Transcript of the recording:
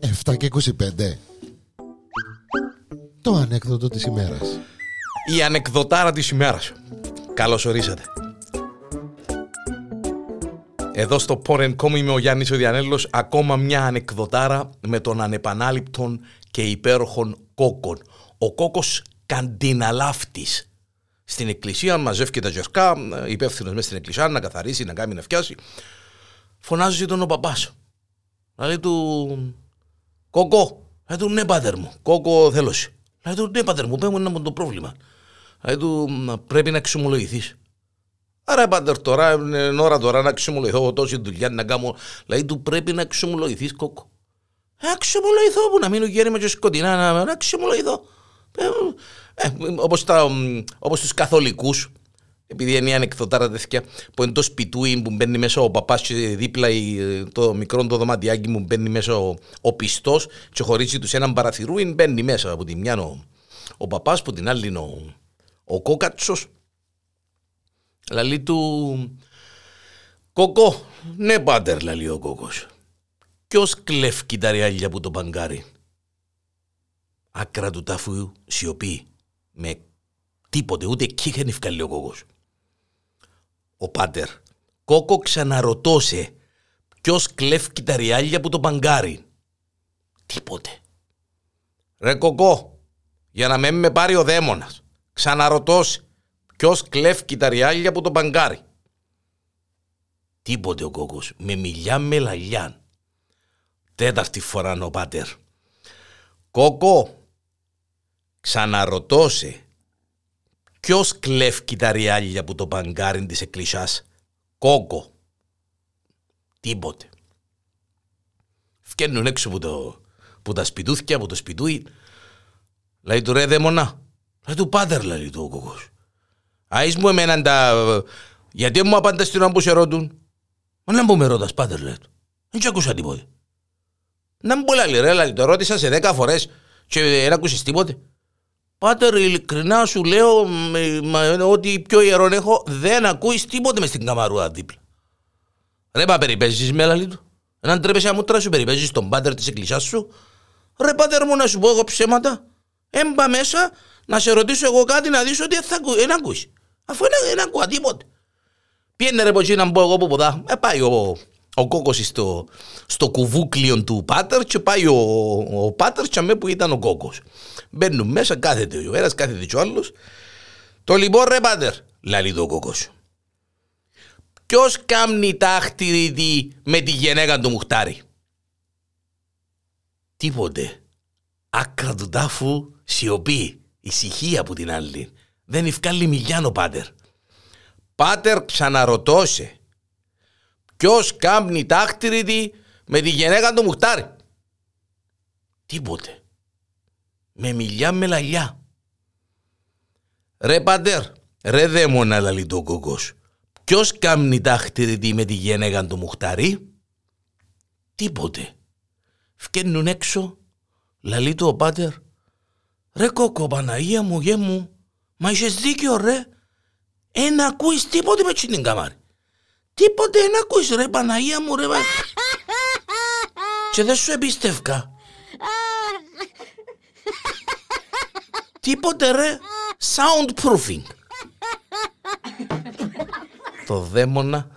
Εφτά και 25 Το ανέκδοτο της ημέρας. Η ανεκδοτάρα της ημέρας. Καλώς ορίσατε. Εδώ στο Porn.com είμαι ο Γιάννης ο Διανέλος. Ακόμα μια ανεκδοτάρα με τον ανεπανάληπτον και υπέροχον κόκκον. Ο κόκκος καντιναλάφτης. Στην εκκλησία μαζεύει τα τζερκά, υπεύθυνος μέσα στην εκκλησία να καθαρίσει, να κάνει, να φτιάσει. Φωνάζει τον ο παπάς. Δηλαδή του κόκκο, δηλαδή του ναι πάτερ μου, κόκκο θέλωση. Δηλαδή του ναι πάτερ μου, πέμουν ένα το πρόβλημα. Δηλαδή του πρέπει να εξομολογηθείς. Άρα πάντερ τώρα, είναι ώρα τώρα να εξομολογηθώ τόση δουλειά να κάνω. Δηλαδή του πρέπει να εξομολογηθείς κόκκο. Ε, αξιομολογηθώ που να μείνω γέρημα και σκοτεινά, να, να αξιομολογηθώ. Ε, ε, όπως, τα, όπως τους καθολικούς, επειδή είναι μια ανεκδοτάρα τέτοια που είναι το σπιτούι που μπαίνει μέσα ο παπάς και δίπλα το μικρό το δωματιάκι μου μπαίνει μέσα ο, ο πιστός και χωρίζει τους έναν παραθυρούι μπαίνει μέσα από τη μια ο, ο παπάς που την άλλη είναι ο, ο κόκατσος Λαλή του Κοκό, ναι πάτερ λαλεί ο κόκος. Ποιος κλέφκει τα ριάλια που το παγκάρει. Άκρα του τάφου σιωπή. Με τίποτε, ούτε εκεί είχαν ευκαλεί ο κόκος. Ο πάτερ. Κόκο ξαναρωτώσε. Ποιος κλέφκει τα ριάλια που το παγκάρει. Τίποτε. Ρε κοκό, για να με με πάρει ο δαίμονας. Ξαναρωτώσε. Ποιος κλέφκει τα ριάλια που το παγκάρει. Τίποτε ο κόκκος. Με μιλιά με λαλιά. Τέταρτη φορά ο πάτερ. Κόκο, ξαναρωτώσε. Ποιος κλέφκει τα ριάλια που το παγκάρει της εκκλησιάς. Κόκο. Τίποτε. Φκένουν έξω από, το, που τα σπιτούθια, από το σπιτούι. Λέει του ρε δαίμονα. Λέει του πάτερ λέει του ο κόκκος. Άις μου εμένα τα... Γιατί μου απάντα στην ώρα που σε ρωτούν. Μα να μου με ρωτάς πάτερ λέει του. Δεν και ακούσα τίποτε. Να μου λέει ρε, λέει, το ρώτησα σε δέκα φορές και δεν ακούσεις τίποτε. Πάτερ, ειλικρινά σου λέω ότι πιο ιερό έχω, δεν ακούεις τίποτε μες στην καμαρούα δίπλα. Ρε πά περιπέζεις με λέει του. Έναν τρέπεσαι αμούτρα σου περιπέζεις τον πάτερ της εκκλησιάς σου. Ρε πάτερ μου να σου πω εγώ ψέματα. Έμπα μέσα να σε ρωτήσω εγώ κάτι να δεις ότι δεν ακούσει. Αφού δεν ακούω τίποτε. Πιένε ρε ποτσί να μπω εγώ που ποτά. Ε, πάει ο, ο κόκκος στο, στο κουβούκλιο του πάτερ και πάει ο, ο πάτερ και αμέ που ήταν ο κόκκος. Μπαίνουν μέσα, κάθεται ο ένας, κάθεται και ο άλλος. Το λοιπόν ρε πάτερ, λέει το κόκκος. Ποιος κάμνει τάχτη με τη γενέκα του μουχτάρι. Τίποτε. Άκρα του τάφου σιωπή, ησυχία από την άλλη. Δεν ευκάλλει μιλιάνο πάτερ. Πάτερ ξαναρωτώσε. Ποιος κάμπνει τάχτηρητη με τη γενέκα του μουχτάρι. Τίποτε. Με μιλιά με λαλιά. Ρε πάτερ, ρε δαίμονα λαλεί το κόκκος. Ποιος κάμπνει τάχτηρητη με τη γενέκα του μουχτάρι. Τίποτε. Φκένουν έξω, λαλεί το ο πάτερ. Ρε κόκκο Παναγία μου, γε μου, Μα είσαι δίκιο ρε. Ένα ακούεις τίποτε με την καμάρι. Τίποτε ένα ακούεις ρε Παναγία μου ρε. Και δεν σου εμπιστεύκα. Τίποτε ρε. Soundproofing. Το δαίμονα